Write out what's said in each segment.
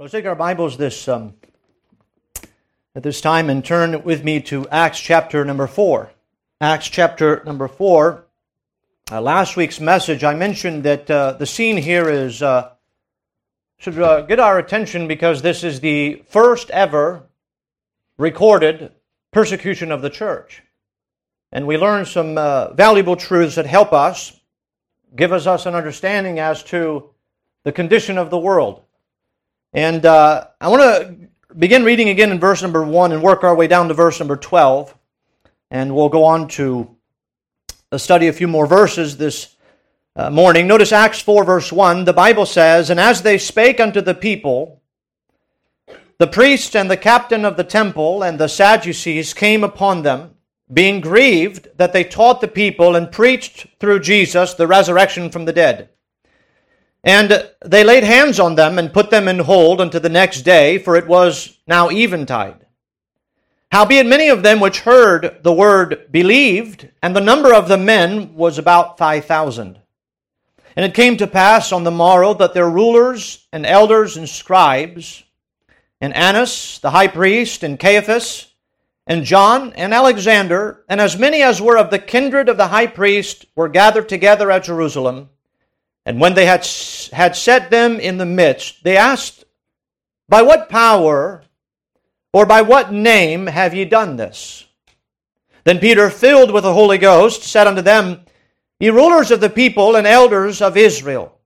Let's take our Bibles this um, at this time and turn with me to Acts chapter number four. Acts chapter number four. Uh, last week's message, I mentioned that uh, the scene here is uh, should uh, get our attention because this is the first ever recorded persecution of the church, and we learn some uh, valuable truths that help us, give us, us an understanding as to the condition of the world and uh, I want to begin reading again in verse number 1 and work our way down to verse number 12. And we'll go on to uh, study a few more verses this uh, morning. Notice Acts 4, verse 1. The Bible says, And as they spake unto the people, the priest and the captain of the temple and the Sadducees came upon them, being grieved that they taught the people and preached through Jesus the resurrection from the dead. And they laid hands on them and put them in hold unto the next day, for it was now eventide. Howbeit many of them which heard the word believed, and the number of the men was about five thousand. And it came to pass on the morrow that their rulers and elders and scribes, and Annas the high priest, and Caiaphas, and John and Alexander, and as many as were of the kindred of the high priest, were gathered together at Jerusalem. And when they had, had set them in the midst, they asked, By what power or by what name have ye done this? Then Peter, filled with the Holy Ghost, said unto them, Ye rulers of the people and elders of Israel,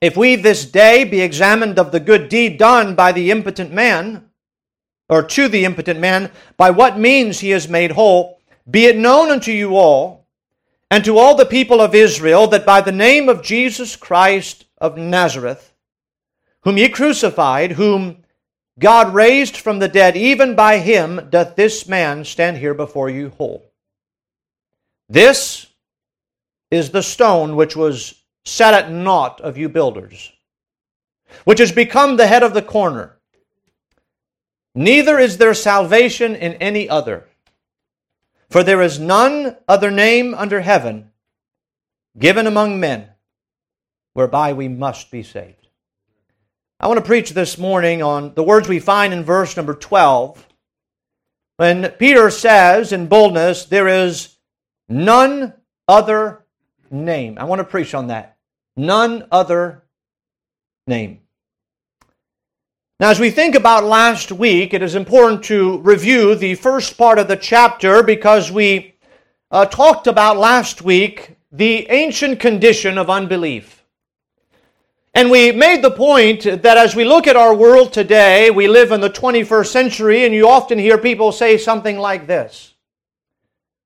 if we this day be examined of the good deed done by the impotent man, or to the impotent man, by what means he is made whole, be it known unto you all and to all the people of Israel that by the name of Jesus Christ of Nazareth, whom ye crucified, whom God raised from the dead, even by him doth this man stand here before you whole. This is the stone which was set at naught of you builders, which has become the head of the corner. Neither is there salvation in any other. For there is none other name under heaven given among men whereby we must be saved. I want to preach this morning on the words we find in verse number 12. When Peter says in boldness, There is none other name. I want to preach on that. None other name. Now, as we think about last week, it is important to review the first part of the chapter because we uh, talked about last week the ancient condition of unbelief. And we made the point that as we look at our world today, we live in the 21st century, and you often hear people say something like this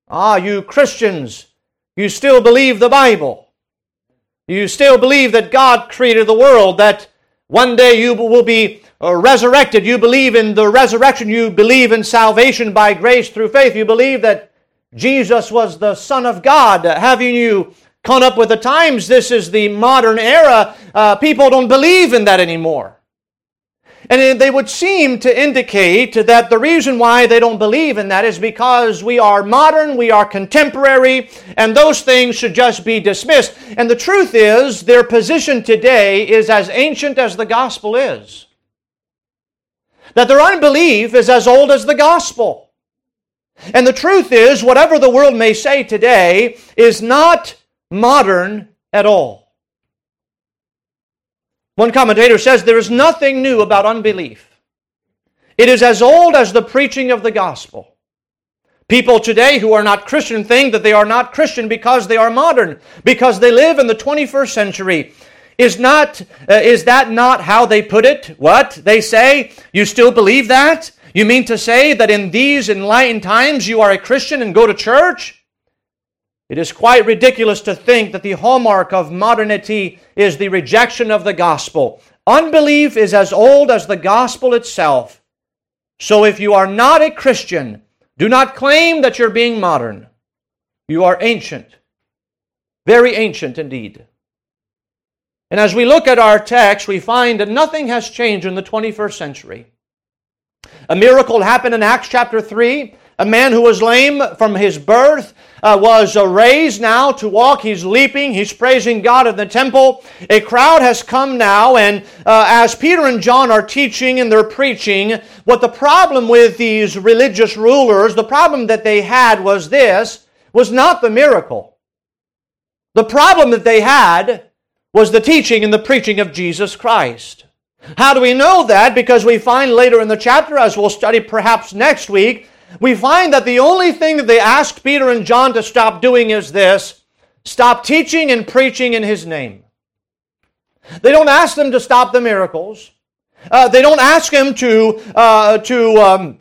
Ah, you Christians, you still believe the Bible. You still believe that God created the world, that one day you will be resurrected. You believe in the resurrection. You believe in salvation by grace through faith. You believe that Jesus was the Son of God. Having you caught up with the times, this is the modern era. Uh, people don't believe in that anymore. And they would seem to indicate that the reason why they don't believe in that is because we are modern, we are contemporary, and those things should just be dismissed. And the truth is, their position today is as ancient as the gospel is that their unbelief is as old as the gospel. And the truth is, whatever the world may say today is not modern at all. One commentator says there is nothing new about unbelief. It is as old as the preaching of the gospel. People today who are not Christian think that they are not Christian because they are modern, because they live in the 21st century. Is not uh, is that not how they put it? What? They say, you still believe that? You mean to say that in these enlightened times you are a Christian and go to church? It is quite ridiculous to think that the hallmark of modernity is the rejection of the gospel. Unbelief is as old as the gospel itself. So if you are not a Christian, do not claim that you're being modern. You are ancient. Very ancient indeed. And as we look at our text, we find that nothing has changed in the 21st century. A miracle happened in Acts chapter 3. A man who was lame from his birth uh, was uh, raised now to walk. He's leaping. He's praising God in the temple. A crowd has come now, and uh, as Peter and John are teaching and they're preaching, what the problem with these religious rulers, the problem that they had was this, was not the miracle. The problem that they had was the teaching and the preaching of Jesus Christ. How do we know that? Because we find later in the chapter, as we'll study perhaps next week, we find that the only thing that they asked Peter and John to stop doing is this stop teaching and preaching in his name. They don't ask them to stop the miracles. Uh, they don't ask him to, uh, to um,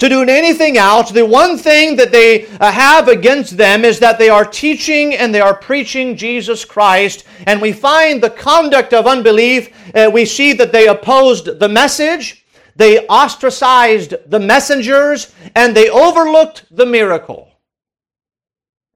to do anything else. The one thing that they uh, have against them is that they are teaching and they are preaching Jesus Christ. And we find the conduct of unbelief. Uh, we see that they opposed the message, they ostracized the messengers, and they overlooked the miracle.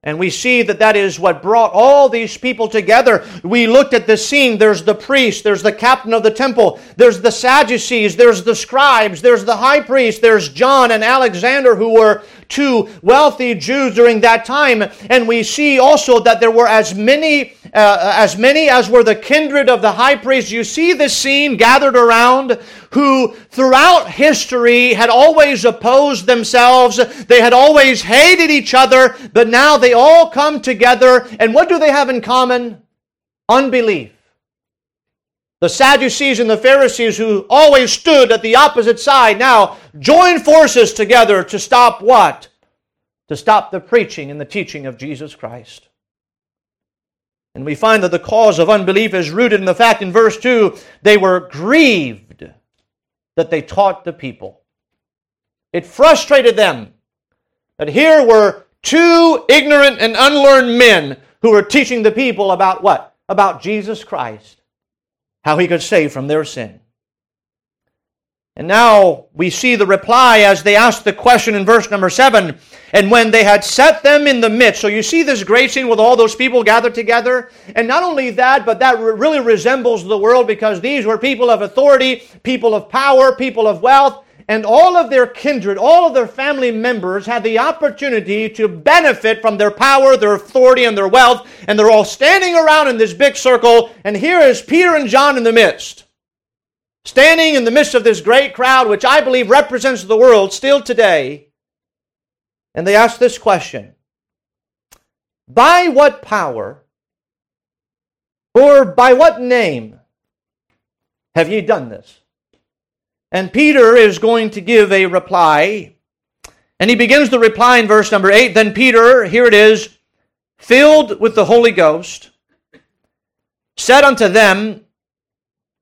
And we see that that is what brought all these people together. We looked at the scene. There's the priest, there's the captain of the temple, there's the Sadducees, there's the scribes, there's the high priest, there's John and Alexander, who were two wealthy Jews during that time. And we see also that there were as many, uh, as many as were the kindred of the high priest. You see the scene gathered around who throughout history had always opposed themselves. They had always hated each other, but now they all come together. And what do they have in common? Unbelief. The Sadducees and the Pharisees, who always stood at the opposite side, now join forces together to stop what? To stop the preaching and the teaching of Jesus Christ. And we find that the cause of unbelief is rooted in the fact in verse 2 they were grieved that they taught the people. It frustrated them that here were two ignorant and unlearned men who were teaching the people about what? About Jesus Christ how he could save from their sin. And now we see the reply as they ask the question in verse number 7. And when they had set them in the midst, so you see this great scene with all those people gathered together. And not only that, but that really resembles the world because these were people of authority, people of power, people of wealth and all of their kindred, all of their family members had the opportunity to benefit from their power, their authority, and their wealth. And they're all standing around in this big circle. And here is Peter and John in the midst. Standing in the midst of this great crowd, which I believe represents the world still today. And they ask this question By what power or by what name have ye done this? And Peter is going to give a reply. And he begins the reply in verse number 8. Then Peter, here it is, filled with the Holy Ghost, said unto them,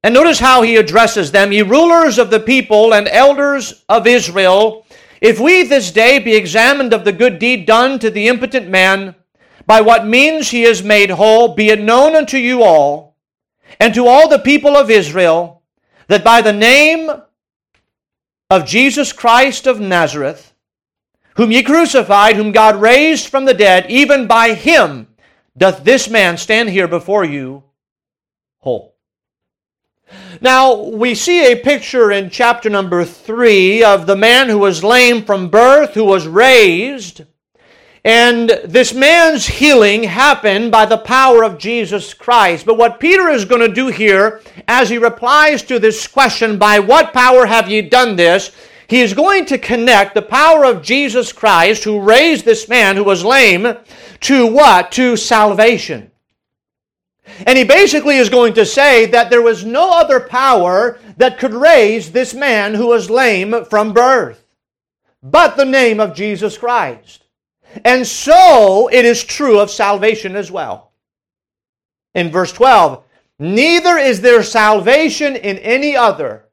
and notice how he addresses them, ye rulers of the people and elders of Israel, if we this day be examined of the good deed done to the impotent man, by what means he is made whole, be it known unto you all, and to all the people of Israel, that by the name of Jesus Christ of Nazareth, whom ye crucified, whom God raised from the dead, even by him doth this man stand here before you whole. Now, we see a picture in chapter number three of the man who was lame from birth, who was raised, and this man's healing happened by the power of Jesus Christ. But what Peter is going to do here, as he replies to this question, by what power have ye done this? He is going to connect the power of Jesus Christ, who raised this man who was lame, to what? To salvation. And he basically is going to say that there was no other power that could raise this man who was lame from birth but the name of Jesus Christ. And so it is true of salvation as well. In verse 12, neither is there salvation in any other,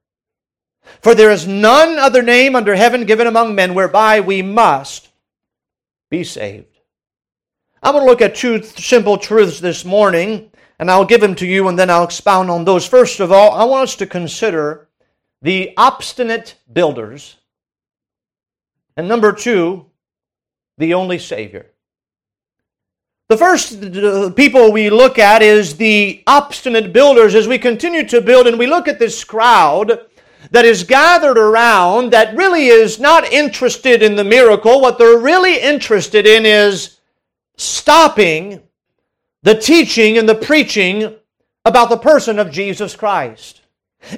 for there is none other name under heaven given among men whereby we must be saved. I'm going to look at two simple truths this morning, and I'll give them to you and then I'll expound on those. First of all, I want us to consider the obstinate builders. And number two, the only Savior. The first uh, people we look at is the obstinate builders as we continue to build and we look at this crowd that is gathered around that really is not interested in the miracle. What they're really interested in is stopping the teaching and the preaching about the person of Jesus Christ.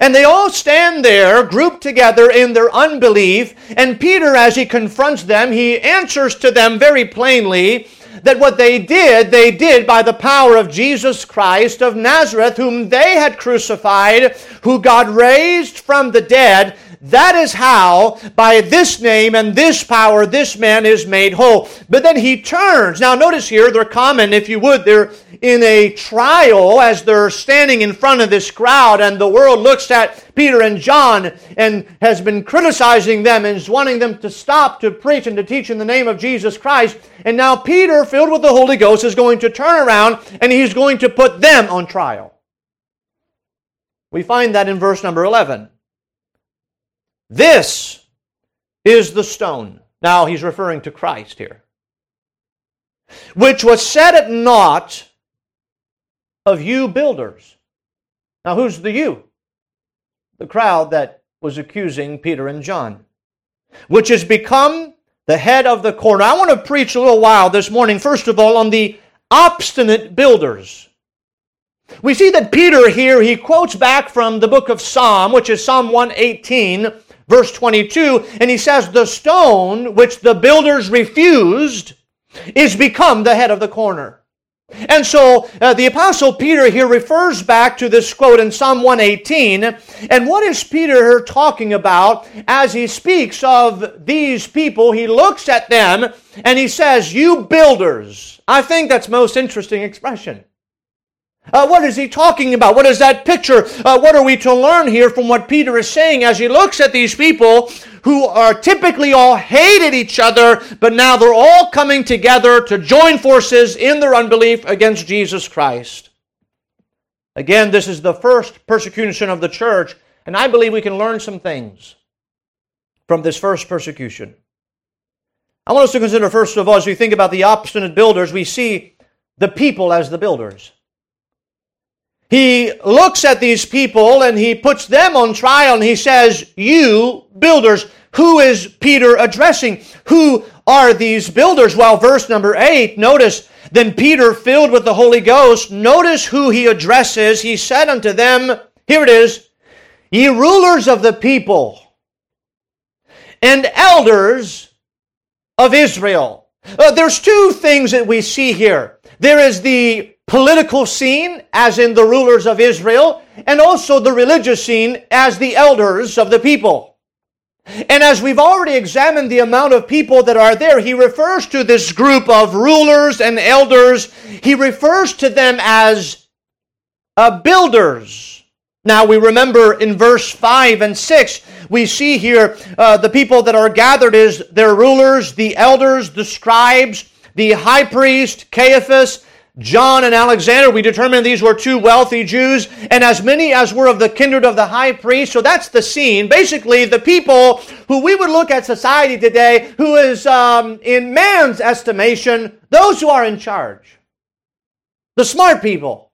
And they all stand there, grouped together in their unbelief. And Peter, as he confronts them, he answers to them very plainly that what they did, they did by the power of Jesus Christ of Nazareth, whom they had crucified, who God raised from the dead. That is how, by this name and this power, this man is made whole. But then he turns. Now, notice here, they're common, if you would, they're in a trial as they're standing in front of this crowd, and the world looks at Peter and John and has been criticizing them and is wanting them to stop to preach and to teach in the name of Jesus Christ. And now Peter, filled with the Holy Ghost, is going to turn around and he's going to put them on trial. We find that in verse number 11. This is the stone. Now he's referring to Christ here. Which was set at naught of you builders. Now who's the you? The crowd that was accusing Peter and John. Which has become the head of the corner. I want to preach a little while this morning, first of all, on the obstinate builders. We see that Peter here, he quotes back from the book of Psalm, which is Psalm 118, verse 22, and he says, The stone which the builders refused is become the head of the corner. And so uh, the Apostle Peter here refers back to this quote in Psalm 118. And what is Peter here talking about as he speaks of these people? He looks at them and he says, You builders. I think that's most interesting expression. Uh, what is he talking about? What is that picture? Uh, what are we to learn here from what Peter is saying as he looks at these people who are typically all hated each other, but now they're all coming together to join forces in their unbelief against Jesus Christ? Again, this is the first persecution of the church, and I believe we can learn some things from this first persecution. I want us to consider, first of all, as we think about the obstinate builders, we see the people as the builders he looks at these people and he puts them on trial and he says, You builders, who is Peter addressing? Who are these builders? Well, verse number 8, notice, then Peter, filled with the Holy Ghost, notice who he addresses. He said unto them, Here it is, ye rulers of the people and elders of Israel. Uh, there's two things that we see here. There is the political scene, as in the rulers of Israel, and also the religious scene as the elders of the people. And as we've already examined the amount of people that are there, he refers to this group of rulers and elders, he refers to them as uh, builders. Now we remember in verse 5 and 6, we see here uh, the people that are gathered is their rulers, the elders, the scribes, the high priest, Caiaphas, John and Alexander, we determined these were two wealthy Jews, and as many as were of the kindred of the high priest. So that's the scene. Basically, the people who we would look at society today, who is, um, in man's estimation, those who are in charge. The smart people,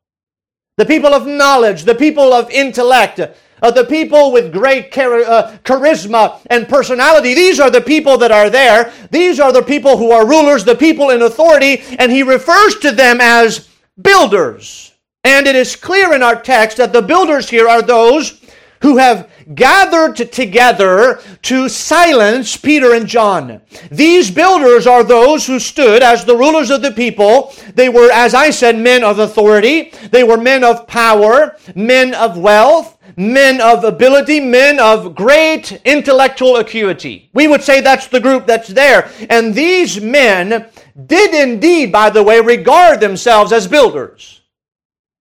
the people of knowledge, the people of intellect, uh, the people with great char- uh, charisma and personality. These are the people that are there. These are the people who are rulers, the people in authority, and he refers to them as builders. And it is clear in our text that the builders here are those who have gathered together to silence Peter and John. These builders are those who stood as the rulers of the people. They were, as I said, men of authority. They were men of power, men of wealth men of ability, men of great intellectual acuity. We would say that's the group that's there. And these men did indeed, by the way, regard themselves as builders.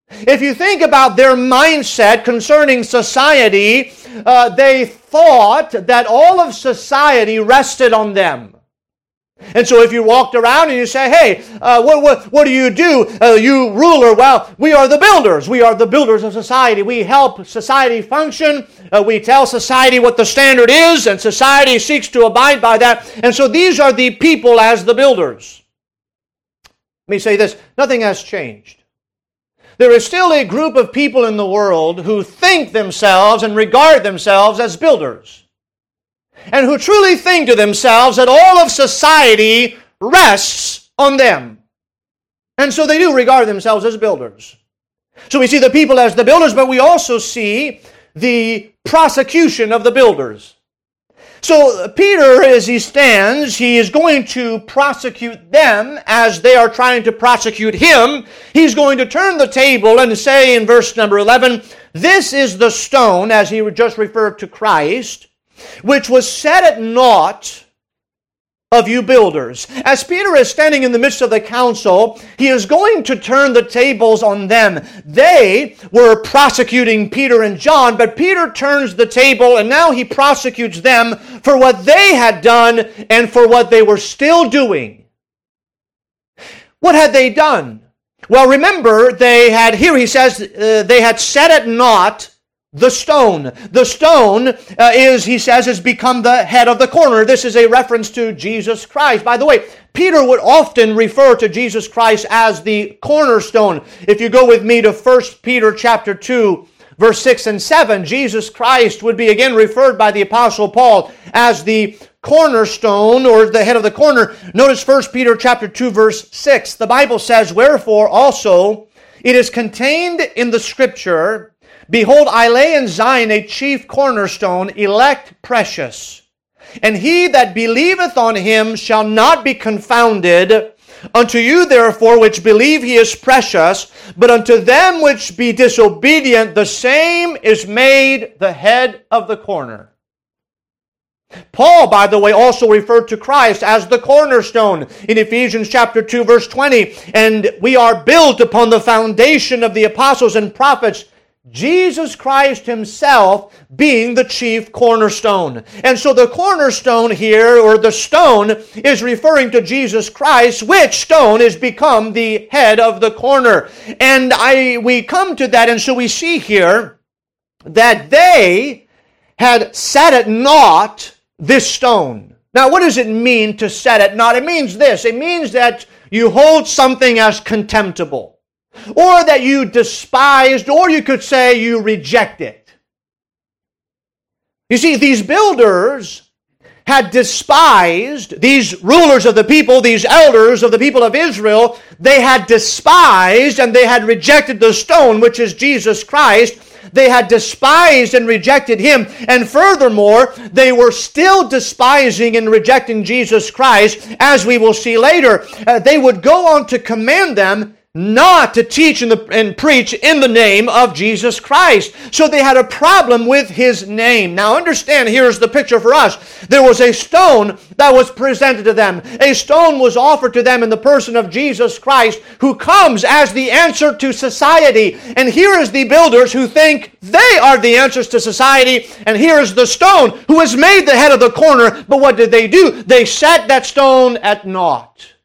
If you think about their mindset concerning society, uh, they thought that all of society rested on them. And so if you walked around and you say, hey, uh, what, what, what do you do, uh, you ruler? Well, we are the builders. We are the builders of society. We help society function. Uh, we tell society what the standard is, and society seeks to abide by that. And so these are the people as the builders. Let me say this nothing has changed. There is still a group of people in the world who think themselves and regard themselves as builders and who truly think to themselves that all of society rests on them. And so they do regard themselves as builders. So we see the people as the builders, but we also see the prosecution of the builders. So Peter, as he stands, he is going to prosecute them as they are trying to prosecute him. He's going to turn the table and say in verse number 11, This is the stone, as he just referred to Christ, which was set at naught of you builders. As Peter is standing in the midst of the council, he is going to turn the tables on them. They were prosecuting Peter and John, but Peter turns the table and now he prosecutes them for what they had done and for what they were still doing. What had they done? Well, remember, they had, here he says, uh, they had set at naught the stone. The stone uh, is, he says, has become the head of the corner. This is a reference to Jesus Christ. By the way, Peter would often refer to Jesus Christ as the cornerstone. If you go with me to 1 Peter chapter 2, verse 6 and 7, Jesus Christ would be again referred by the apostle Paul as the cornerstone or the head of the corner. Notice 1 Peter chapter 2 verse 6. The Bible says, "Wherefore also it is contained in the scripture, Behold, I lay in Zion a chief cornerstone, elect precious. And he that believeth on him shall not be confounded. Unto you, therefore, which believe he is precious, but unto them which be disobedient, the same is made the head of the corner. Paul, by the way, also referred to Christ as the cornerstone in Ephesians chapter 2 verse 20. And we are built upon the foundation of the apostles and prophets Jesus Christ Himself being the chief cornerstone. And so the cornerstone here, or the stone, is referring to Jesus Christ, which stone is become the head of the corner. And I, we come to that, and so we see here that they had set at naught this stone. Now, what does it mean to set at naught? It means this. It means that you hold something as contemptible or that you despised, or you could say you rejected. You see, these builders had despised these rulers of the people, these elders of the people of Israel, they had despised and they had rejected the stone, which is Jesus Christ. They had despised and rejected him. And furthermore, they were still despising and rejecting Jesus Christ, as we will see later. Uh, they would go on to command them not to teach and, the, and, preach in the name of Jesus Christ. So they had a problem with his name. Now understand, here's the picture for us. There was a stone that was presented to them. A stone was offered to them in the person of Jesus Christ, who comes as the answer to society. And here is the builders who think they are the answers to society. And here is the stone who has made the head of the corner. But what did they do? They set that stone at naught.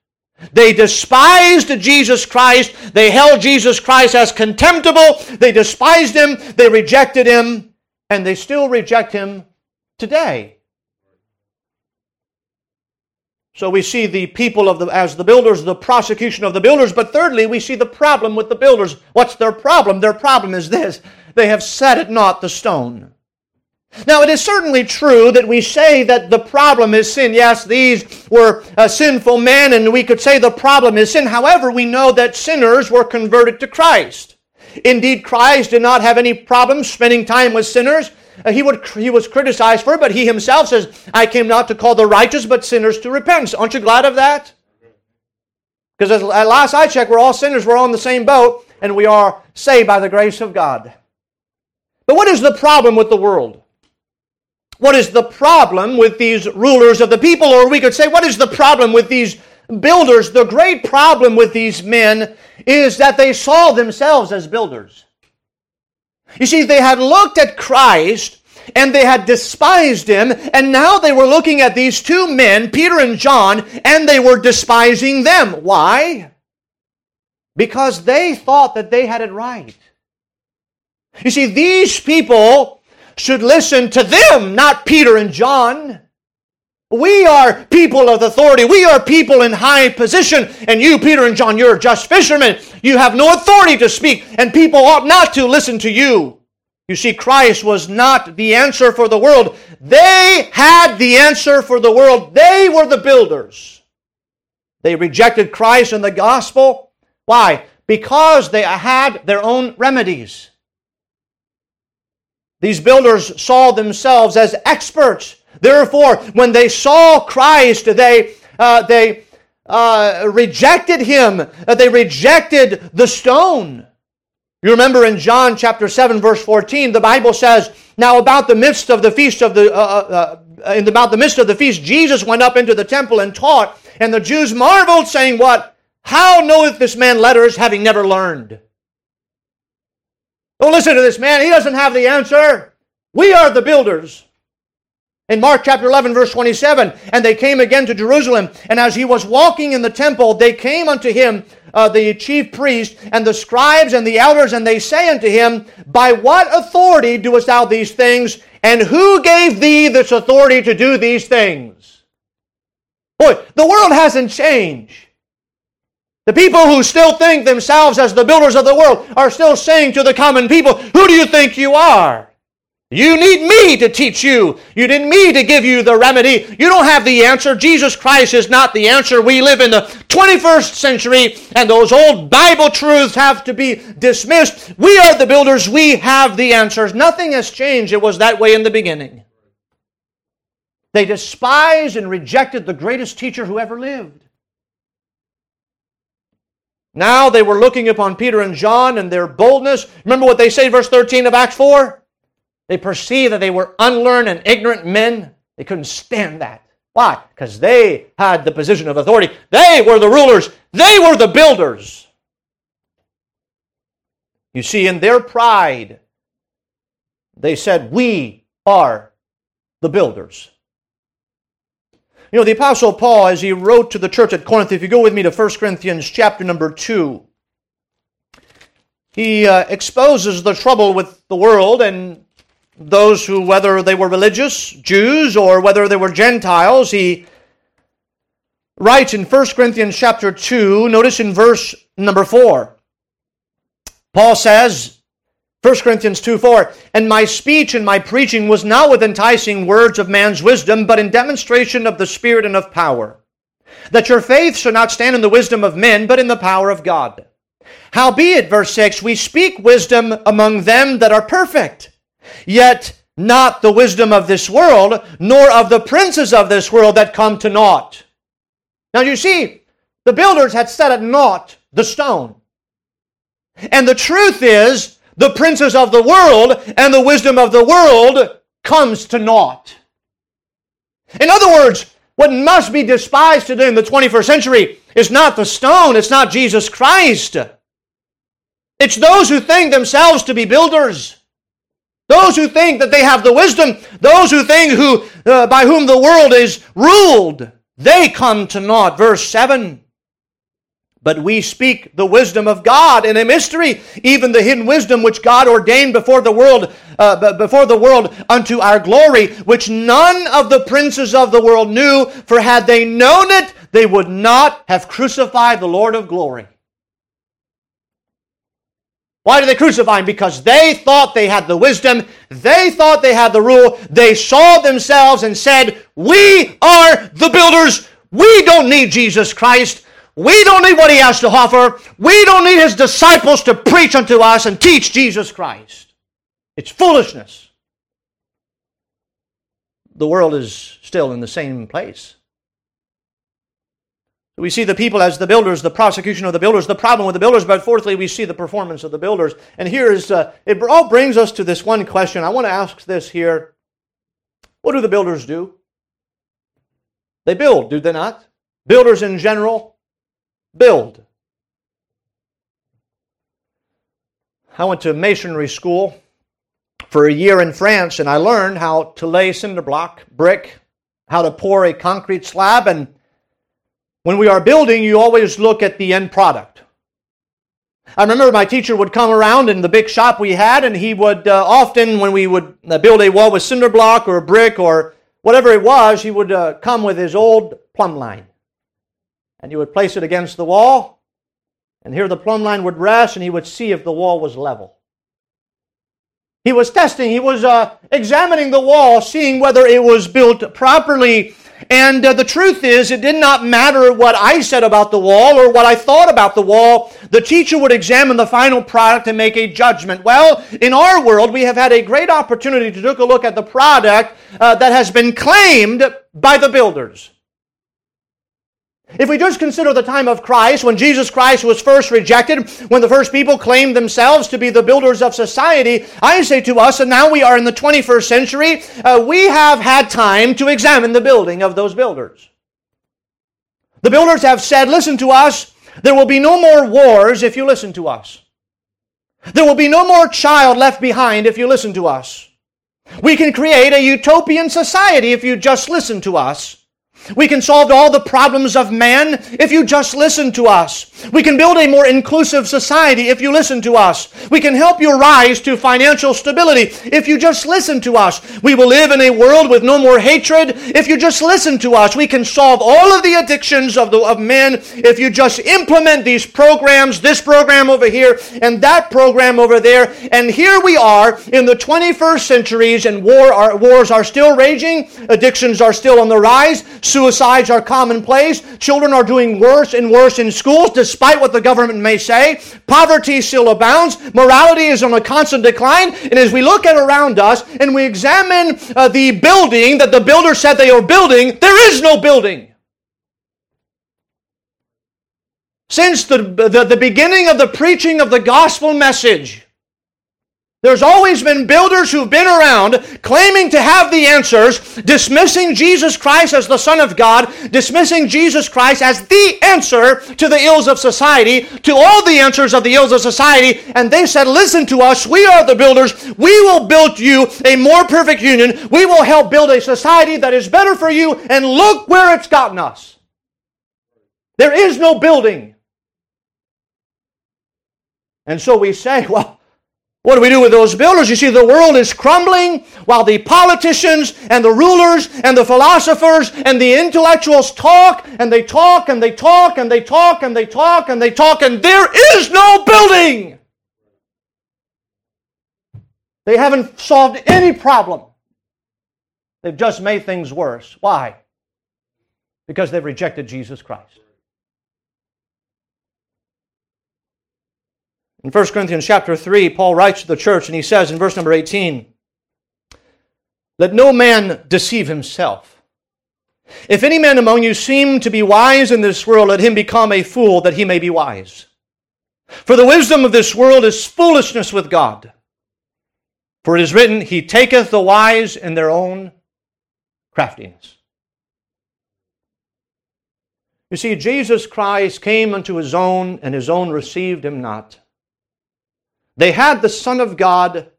They despised Jesus Christ. They held Jesus Christ as contemptible. They despised him. They rejected him. And they still reject him today. So we see the people of the, as the builders, the prosecution of the builders. But thirdly, we see the problem with the builders. What's their problem? Their problem is this they have set at naught the stone. Now, it is certainly true that we say that the problem is sin. Yes, these were sinful men, and we could say the problem is sin. However, we know that sinners were converted to Christ. Indeed, Christ did not have any problem spending time with sinners. Uh, he, would, he was criticized for it, but he himself says, I came not to call the righteous, but sinners to repentance. Aren't you glad of that? Because at last I checked, we're all sinners, we're all in the same boat, and we are saved by the grace of God. But what is the problem with the world? What is the problem with these rulers of the people? Or we could say, what is the problem with these builders? The great problem with these men is that they saw themselves as builders. You see, they had looked at Christ and they had despised him, and now they were looking at these two men, Peter and John, and they were despising them. Why? Because they thought that they had it right. You see, these people should listen to them, not Peter and John. We are people of authority. We are people in high position. And you, Peter and John, you're just fishermen. You have no authority to speak, and people ought not to listen to you. You see, Christ was not the answer for the world. They had the answer for the world. They were the builders. They rejected Christ and the gospel. Why? Because they had their own remedies. These builders saw themselves as experts. Therefore, when they saw Christ, they, uh, they uh, rejected him. Uh, they rejected the stone. You remember in John chapter 7, verse 14, the Bible says, Now about the midst of the feast of the, uh, uh, uh, in about the midst of the feast, Jesus went up into the temple and taught, and the Jews marveled, saying, What? How knoweth this man letters, having never learned? Don't listen to this man. He doesn't have the answer. We are the builders. In Mark chapter 11, verse 27, and they came again to Jerusalem, and as he was walking in the temple, they came unto him, uh, the chief priest, and the scribes, and the elders, and they say unto him, By what authority doest thou these things? And who gave thee this authority to do these things? Boy, the world hasn't changed. The people who still think themselves as the builders of the world are still saying to the common people, Who do you think you are? You need me to teach you. You need me to give you the remedy. You don't have the answer. Jesus Christ is not the answer. We live in the 21st century, and those old Bible truths have to be dismissed. We are the builders. We have the answers. Nothing has changed. It was that way in the beginning. They despised and rejected the greatest teacher who ever lived. Now they were looking upon Peter and John and their boldness. Remember what they say, verse 13 of Acts 4? They perceived that they were unlearned and ignorant men. They couldn't stand that. Why? Because they had the position of authority. They were the rulers. They were the builders. You see, in their pride, they said, We are the builders. You know, the Apostle Paul, as he wrote to the church at Corinth, if you go with me to 1 Corinthians chapter number 2, he uh, exposes the trouble with the world and those who, whether they were religious Jews or whether they were Gentiles, he writes in 1 Corinthians chapter 2, notice in verse number 4. Paul says, 1 Corinthians 2 4, and my speech and my preaching was not with enticing words of man's wisdom, but in demonstration of the Spirit and of power, that your faith should not stand in the wisdom of men, but in the power of God. Howbeit, verse 6, we speak wisdom among them that are perfect Yet not the wisdom of this world, nor of the princes of this world that come to naught. Now you see, the builders had set at naught the stone. And the truth is, the princes of the world and the wisdom of the world comes to naught. In other words, what must be despised today in the 21st century is not the stone, it's not Jesus Christ. It's those who think themselves to be builders. Those who think that they have the wisdom, those who think who, uh, by whom the world is ruled, they come to naught. Verse 7. But we speak the wisdom of God in a mystery, even the hidden wisdom which God ordained before the world, uh, before the world unto our glory, which none of the princes of the world knew. For had they known it, they would not have crucified the Lord of glory. Why did they crucify him? Because they thought they had the wisdom, they thought they had the rule, they saw themselves and said, We are the builders, we don't need Jesus Christ. We don't need what he has to offer. We don't need his disciples to preach unto us and teach Jesus Christ. It's foolishness. The world is still in the same place. We see the people as the builders, the prosecution of the builders, the problem with the builders, but fourthly, we see the performance of the builders. And here is, uh, it all brings us to this one question. I want to ask this here. What do the builders do? They build, do they not? Builders in general build. I went to masonry school for a year in France, and I learned how to lay cinder block, brick, how to pour a concrete slab, and when we are building, you always look at the end product. I remember my teacher would come around in the big shop we had, and he would uh, often, when we would uh, build a wall with cinder block or brick or whatever it was, he would uh, come with his old plumb line. And he would place it against the wall, and here the plumb line would rest, and he would see if the wall was level. He was testing, he was uh, examining the wall, seeing whether it was built properly And uh, the truth is, it did not matter what I said about the wall or what I thought about the wall. The teacher would examine the final product and make a judgment. Well, in our world, we have had a great opportunity to take a look at the product uh, that has been claimed by the builders. If we just consider the time of Christ, when Jesus Christ was first rejected, when the first people claimed themselves to be the builders of society, I say to us, and now we are in the 21st century, uh, we have had time to examine the building of those builders. The builders have said, listen to us, there will be no more wars if you listen to us. There will be no more child left behind if you listen to us. We can create a utopian society if you just listen to us. We can solve all the problems of man if you just listen to us. We can build a more inclusive society if you listen to us. We can help you rise to financial stability if you just listen to us. We will live in a world with no more hatred if you just listen to us. We can solve all of the addictions of, the, of men if you just implement these programs, this program over here and that program over there. And here we are in the 21st centuries and war wars are still raging. Addictions are still on the rise. Suicides are commonplace. Children are doing worse and worse in schools despite what the government may say. Poverty still abounds. Morality is on a constant decline. And as we look at around us and we examine uh, the building that the builder said they are building, there is no building. Since the, the, the beginning of the preaching of the gospel message, there's always been builders who've been around claiming to have the answers, dismissing Jesus Christ as the Son of God, dismissing Jesus Christ as the answer to the ills of society, to all the answers of the ills of society. And they said, Listen to us, we are the builders. We will build you a more perfect union. We will help build a society that is better for you. And look where it's gotten us. There is no building. And so we say, Well, what do we do with those builders? You see, the world is crumbling while the politicians and the rulers and the philosophers and the intellectuals talk and they talk and they talk and they talk and they talk and they talk and there is no building. They haven't solved any problem. They've just made things worse. Why? Because they've rejected Jesus Christ. In 1 Corinthians chapter 3, Paul writes to the church and he says in verse number 18, Let no man deceive himself. If any man among you seem to be wise in this world, let him become a fool that he may be wise. For the wisdom of this world is foolishness with God. For it is written, He taketh the wise in their own craftiness. You see, Jesus Christ came unto his own, and his own received him not. They had the Son of God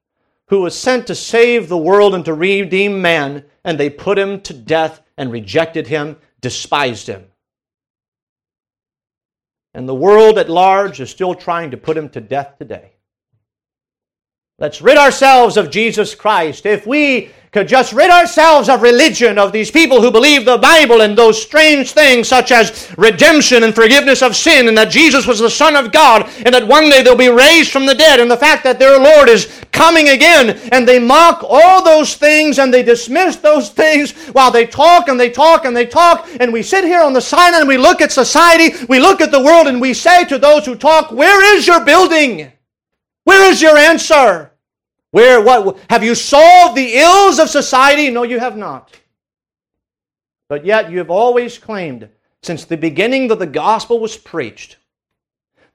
who was sent to save the world and to redeem man, and they put him to death and rejected him, despised him. And the world at large is still trying to put him to death today. Let's rid ourselves of Jesus Christ. If we could just rid ourselves of religion, of these people who believe the Bible and those strange things such as redemption and forgiveness of sin, and that Jesus was the Son of God, and that one day they'll be raised from the dead, and the fact that their Lord is coming again, and they mock all those things and they dismiss those things while they talk and they talk and they talk, and we sit here on the side and we look at society, we look at the world, and we say to those who talk, Where is your building? Where is your answer? Where, what, have you solved the ills of society? No, you have not. But yet you have always claimed, since the beginning that the gospel was preached,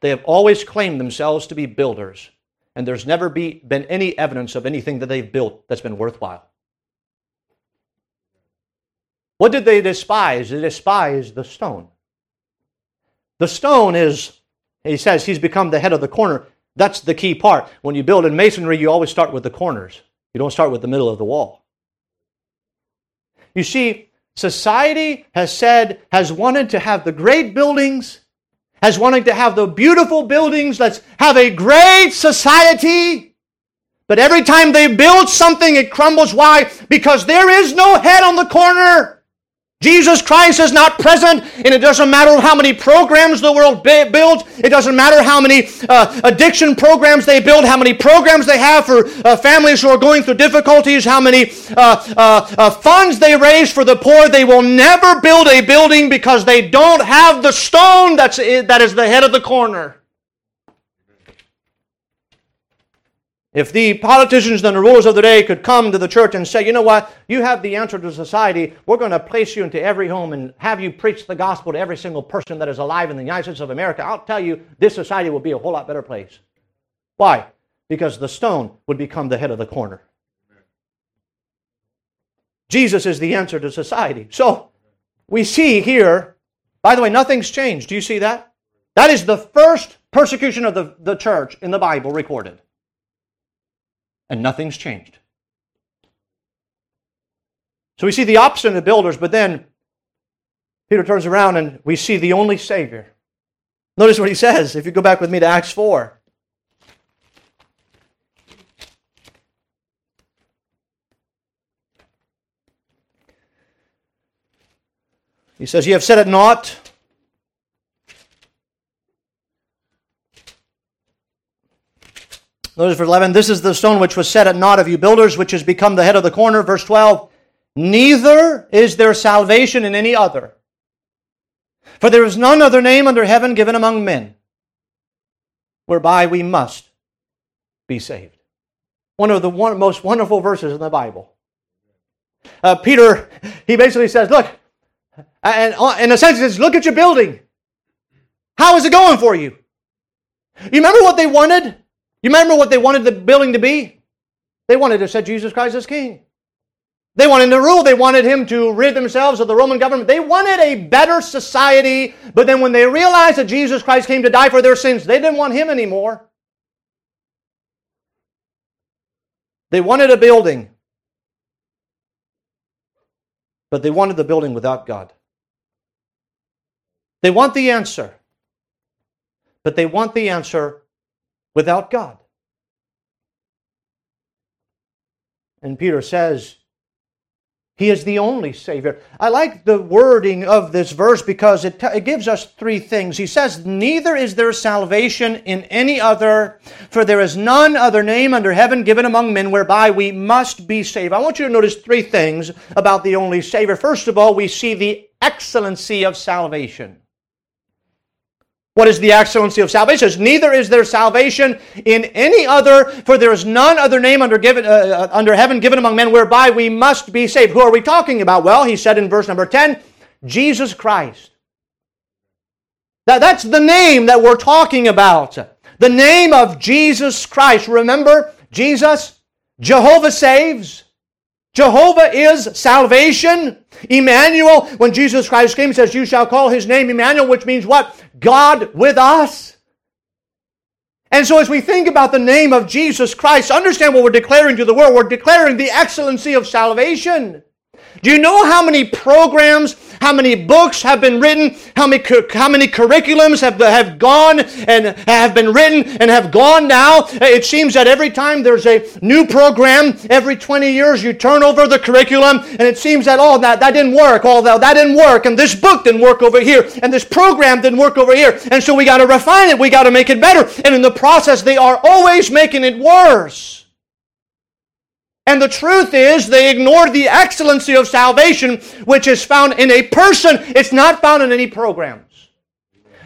they have always claimed themselves to be builders. And there's never be, been any evidence of anything that they've built that's been worthwhile. What did they despise? They despised the stone. The stone is, he says, he's become the head of the corner. That's the key part. When you build in masonry, you always start with the corners. You don't start with the middle of the wall. You see, society has said, has wanted to have the great buildings, has wanted to have the beautiful buildings. Let's have a great society. But every time they build something, it crumbles. Why? Because there is no head on the corner. Jesus Christ is not present, and it doesn't matter how many programs the world builds. It doesn't matter how many uh, addiction programs they build, how many programs they have for uh, families who are going through difficulties, how many uh, uh, uh, funds they raise for the poor. They will never build a building because they don't have the stone that's, that is the head of the corner. If the politicians and the rulers of the day could come to the church and say, you know what, you have the answer to society, we're going to place you into every home and have you preach the gospel to every single person that is alive in the United States of America, I'll tell you, this society will be a whole lot better place. Why? Because the stone would become the head of the corner. Jesus is the answer to society. So, we see here, by the way, nothing's changed. Do you see that? That is the first persecution of the, the church in the Bible recorded and nothing's changed. So we see the opposite of the builders, but then Peter turns around and we see the only Savior. Notice what he says if you go back with me to Acts 4. He says, You have said it not Notice verse 11, this is the stone which was set at naught of you builders, which has become the head of the corner. Verse 12, neither is there salvation in any other. For there is none other name under heaven given among men whereby we must be saved. One of the one, most wonderful verses in the Bible. Uh, Peter, he basically says, Look, and uh, in a sense, he says, Look at your building. How is it going for you? You remember what they wanted? You remember what they wanted the building to be? They wanted to set Jesus Christ as king. They wanted to rule. They wanted him to rid themselves of the Roman government. They wanted a better society, but then when they realized that Jesus Christ came to die for their sins, they didn't want him anymore. They wanted a building, but they wanted the building without God. They want the answer, but they want the answer without God. And Peter says, He is the only Savior. I like the wording of this verse because it, t- it gives us three things. He says, Neither is there salvation in any other, for there is none other name under heaven given among men whereby we must be saved. I want you to notice three things about the only Savior. First of all, we see the excellency of salvation. What is the excellency of salvation? Says, Neither is there salvation in any other, for there is none other name under, given, uh, uh, under heaven given among men whereby we must be saved. Who are we talking about? Well, he said in verse number 10, Jesus Christ. That, that's the name that we're talking about. The name of Jesus Christ. Remember, Jesus, Jehovah saves. Jehovah is salvation. Emmanuel, when Jesus Christ came, says, You shall call his name Emmanuel, which means what? God with us. And so, as we think about the name of Jesus Christ, understand what we're declaring to the world. We're declaring the excellency of salvation. Do you know how many programs, how many books have been written, how many, how many curriculums have, have gone and have been written and have gone now? It seems that every time there's a new program, every 20 years you turn over the curriculum and it seems that, oh, that, that didn't work, oh, that, that didn't work, and this book didn't work over here, and this program didn't work over here. And so we got to refine it, we got to make it better. And in the process, they are always making it worse. And the truth is, they ignored the excellency of salvation, which is found in a person. It's not found in any programs.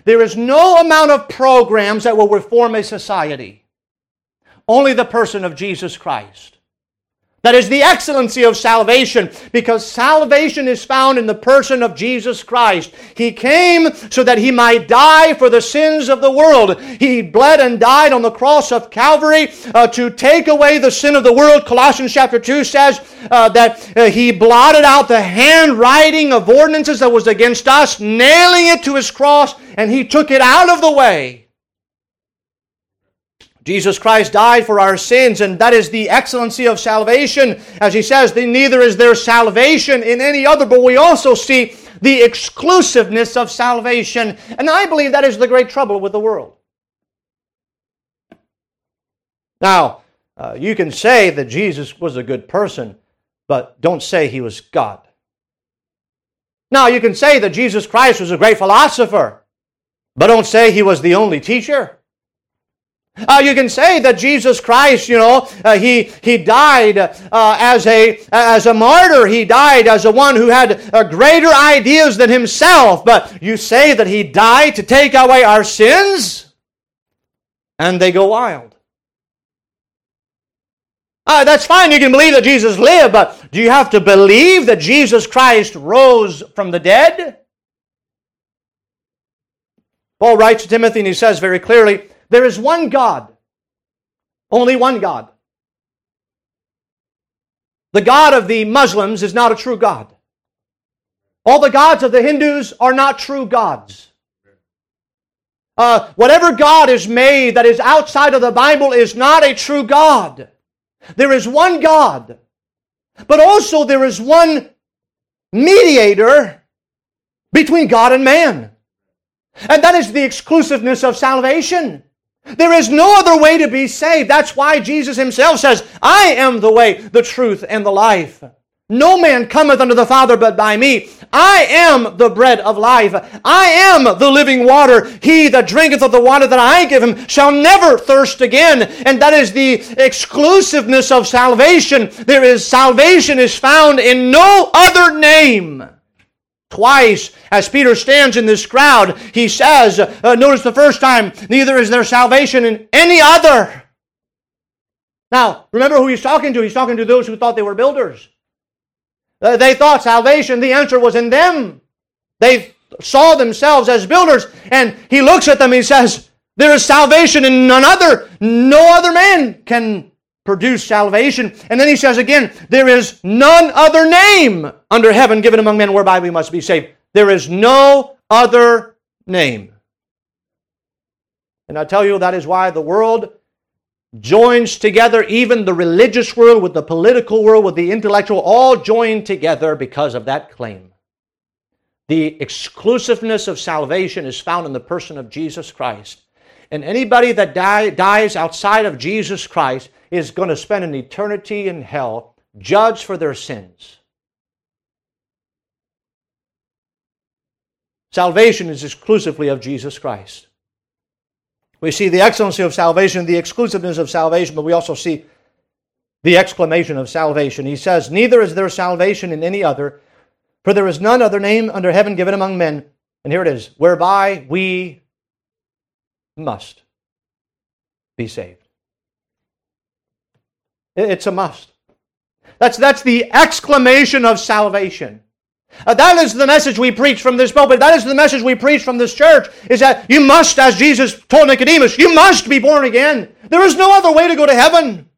There is no amount of programs that will reform a society. Only the person of Jesus Christ. That is the excellency of salvation because salvation is found in the person of Jesus Christ. He came so that he might die for the sins of the world. He bled and died on the cross of Calvary uh, to take away the sin of the world. Colossians chapter 2 says uh, that uh, he blotted out the handwriting of ordinances that was against us, nailing it to his cross, and he took it out of the way. Jesus Christ died for our sins, and that is the excellency of salvation. As he says, neither is there salvation in any other, but we also see the exclusiveness of salvation. And I believe that is the great trouble with the world. Now, uh, you can say that Jesus was a good person, but don't say he was God. Now, you can say that Jesus Christ was a great philosopher, but don't say he was the only teacher. Uh, you can say that Jesus Christ, you know, uh, he, he died uh, as, a, as a martyr. He died as a one who had uh, greater ideas than himself. But you say that he died to take away our sins? And they go wild. Uh, that's fine. You can believe that Jesus lived, but do you have to believe that Jesus Christ rose from the dead? Paul writes to Timothy and he says very clearly, there is one God, only one God. The God of the Muslims is not a true God. All the gods of the Hindus are not true gods. Uh, whatever God is made that is outside of the Bible is not a true God. There is one God, but also there is one mediator between God and man. And that is the exclusiveness of salvation. There is no other way to be saved. That's why Jesus himself says, I am the way, the truth, and the life. No man cometh unto the Father but by me. I am the bread of life. I am the living water. He that drinketh of the water that I give him shall never thirst again. And that is the exclusiveness of salvation. There is salvation is found in no other name. Twice, as Peter stands in this crowd, he says, uh, notice the first time, neither is there salvation in any other. Now, remember who he's talking to. He's talking to those who thought they were builders. Uh, they thought salvation, the answer was in them. They saw themselves as builders. And he looks at them, he says, There is salvation in none other. No other man can produce salvation. And then he says again, there is none other name under heaven given among men whereby we must be saved. There is no other name. And I tell you, that is why the world joins together, even the religious world with the political world, with the intellectual, all join together because of that claim. The exclusiveness of salvation is found in the person of Jesus Christ. And anybody that die, dies outside of Jesus Christ is going to spend an eternity in hell, judged for their sins. Salvation is exclusively of Jesus Christ. We see the excellency of salvation, the exclusiveness of salvation, but we also see the exclamation of salvation. He says, Neither is there salvation in any other, for there is none other name under heaven given among men. And here it is, whereby we must be saved. It's a must. That's, that's the exclamation of salvation. Uh, that is the message we preach from this pulpit. That is the message we preach from this church. Is that you must, as Jesus told Nicodemus, you must be born again. There is no other way to go to heaven.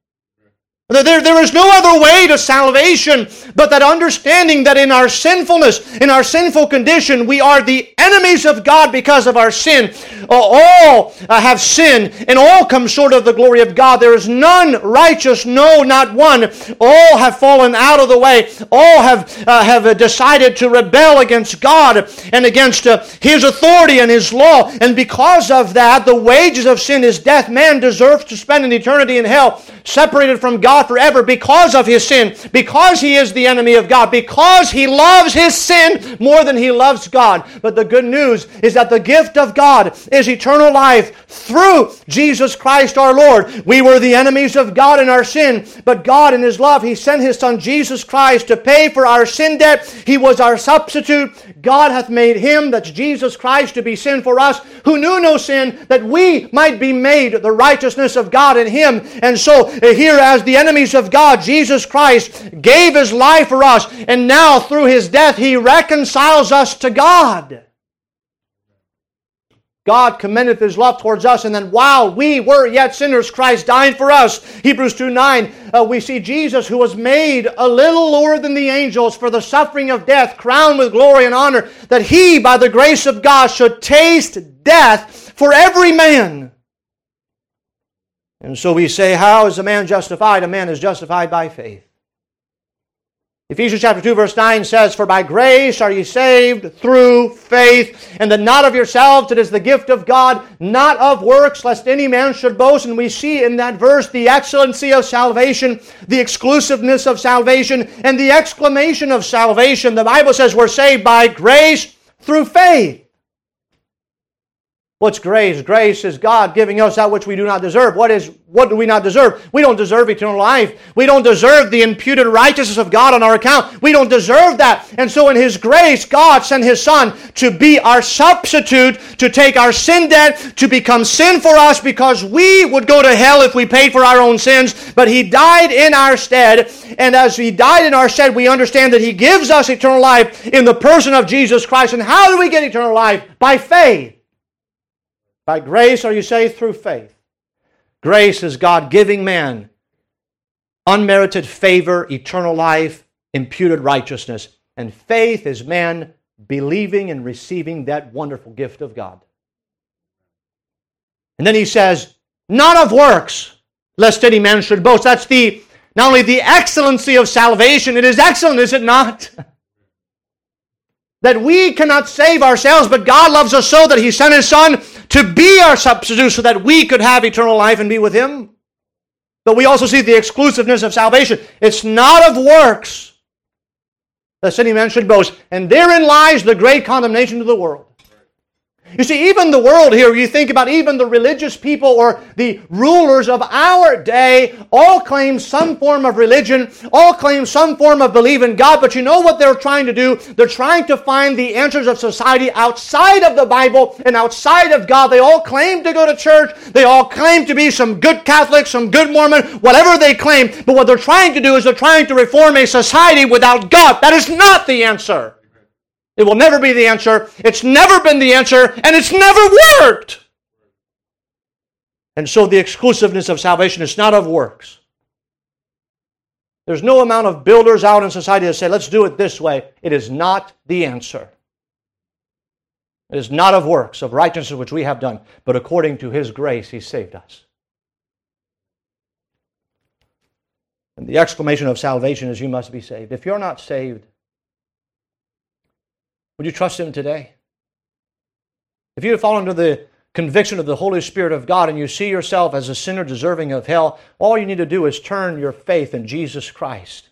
There, there is no other way to salvation but that understanding that in our sinfulness, in our sinful condition, we are the enemies of God because of our sin. All uh, have sinned and all come short of the glory of God. There is none righteous, no, not one. All have fallen out of the way. All have, uh, have decided to rebel against God and against uh, His authority and His law. And because of that, the wages of sin is death. Man deserves to spend an eternity in hell, separated from God forever because of his sin, because he is the enemy of God, because he loves his sin more than he loves God. But the good news is that the gift of God is eternal life through Jesus Christ our Lord. We were the enemies of God in our sin, but God in his love, he sent his son Jesus Christ to pay for our sin debt. He was our substitute. God hath made him, that's Jesus Christ, to be sin for us, who knew no sin, that we might be made the righteousness of God in him. And so eh, here as the enemies of God, Jesus Christ gave his life for us, and now through his death, he reconciles us to God. God commendeth his love towards us, and then while we were yet sinners, Christ died for us. Hebrews 2 9, uh, we see Jesus, who was made a little lower than the angels for the suffering of death, crowned with glory and honor, that he, by the grace of God, should taste death for every man and so we say, How is a man justified? A man is justified by faith. Ephesians chapter 2 verse 9 says, For by grace are ye saved through faith, and that not of yourselves, it is the gift of God, not of works, lest any man should boast. And we see in that verse the excellency of salvation, the exclusiveness of salvation, and the exclamation of salvation. The Bible says we're saved by grace through faith. What's grace? Grace is God giving us that which we do not deserve. What is what do we not deserve? We don't deserve eternal life. We don't deserve the imputed righteousness of God on our account. We don't deserve that. And so in his grace, God sent his son to be our substitute, to take our sin debt, to become sin for us because we would go to hell if we paid for our own sins, but he died in our stead. And as he died in our stead, we understand that he gives us eternal life in the person of Jesus Christ. And how do we get eternal life? By faith. By grace are you saved through faith. Grace is God giving man unmerited favor, eternal life, imputed righteousness. And faith is man believing and receiving that wonderful gift of God. And then he says, not of works, lest any man should boast. That's the not only the excellency of salvation, it is excellent, is it not? that we cannot save ourselves, but God loves us so that He sent His Son to be our substitute so that we could have eternal life and be with Him. But we also see the exclusiveness of salvation. It's not of works, lest any man should boast. And therein lies the great condemnation of the world. You see, even the world here, you think about even the religious people or the rulers of our day, all claim some form of religion, all claim some form of belief in God, but you know what they're trying to do? They're trying to find the answers of society outside of the Bible and outside of God. They all claim to go to church, they all claim to be some good Catholic, some good Mormon, whatever they claim, but what they're trying to do is they're trying to reform a society without God. That is not the answer. It will never be the answer. It's never been the answer, and it's never worked. And so the exclusiveness of salvation is not of works. There's no amount of builders out in society that say, let's do it this way. It is not the answer. It is not of works, of righteousness which we have done, but according to His grace, He saved us. And the exclamation of salvation is, You must be saved. If you're not saved, would you trust Him today? If you have fallen under the conviction of the Holy Spirit of God and you see yourself as a sinner deserving of hell, all you need to do is turn your faith in Jesus Christ.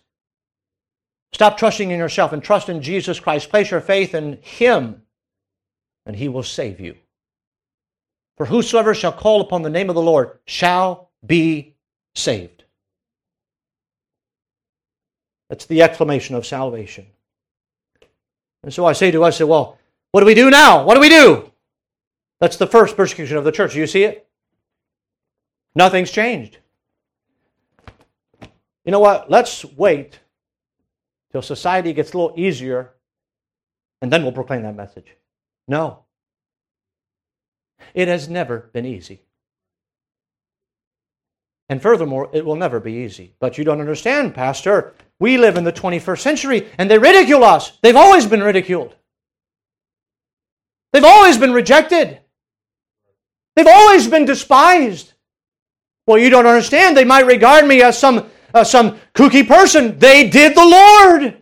Stop trusting in yourself and trust in Jesus Christ. Place your faith in Him, and He will save you. For whosoever shall call upon the name of the Lord shall be saved. That's the exclamation of salvation. And so I say to us, well, what do we do now? What do we do? That's the first persecution of the church. Do you see it? Nothing's changed. You know what? Let's wait till society gets a little easier and then we'll proclaim that message. No. It has never been easy. And furthermore, it will never be easy. But you don't understand, Pastor. We live in the 21st century and they ridicule us. They've always been ridiculed. They've always been rejected. They've always been despised. Well, you don't understand. They might regard me as some, uh, some kooky person. They did the Lord.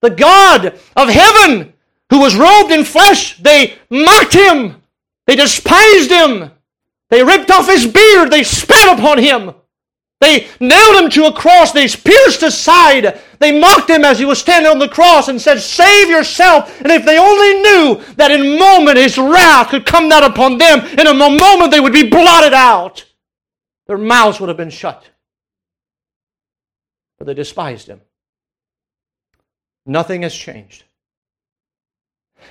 The God of heaven who was robed in flesh, they mocked him. They despised him. They ripped off his beard. They spat upon him. They nailed him to a cross. They pierced his side. They mocked him as he was standing on the cross and said, Save yourself. And if they only knew that in a moment his wrath could come down upon them, in a moment they would be blotted out, their mouths would have been shut. But they despised him. Nothing has changed.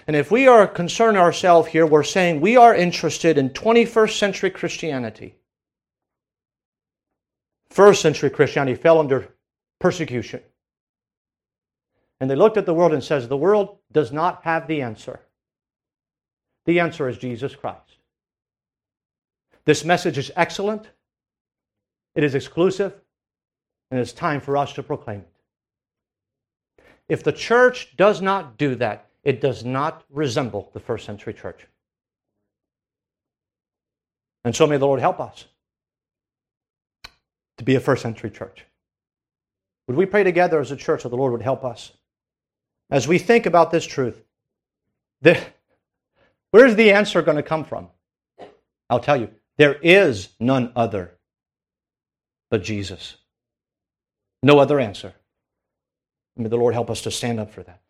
And if we are concerned ourselves here, we're saying we are interested in 21st century Christianity. First century Christianity fell under persecution. And they looked at the world and says, the world does not have the answer. The answer is Jesus Christ. This message is excellent. It is exclusive. And it's time for us to proclaim it. If the church does not do that, it does not resemble the first century church. And so may the Lord help us to be a first century church. Would we pray together as a church that the Lord would help us? As we think about this truth, the, where's the answer going to come from? I'll tell you, there is none other but Jesus. No other answer. May the Lord help us to stand up for that.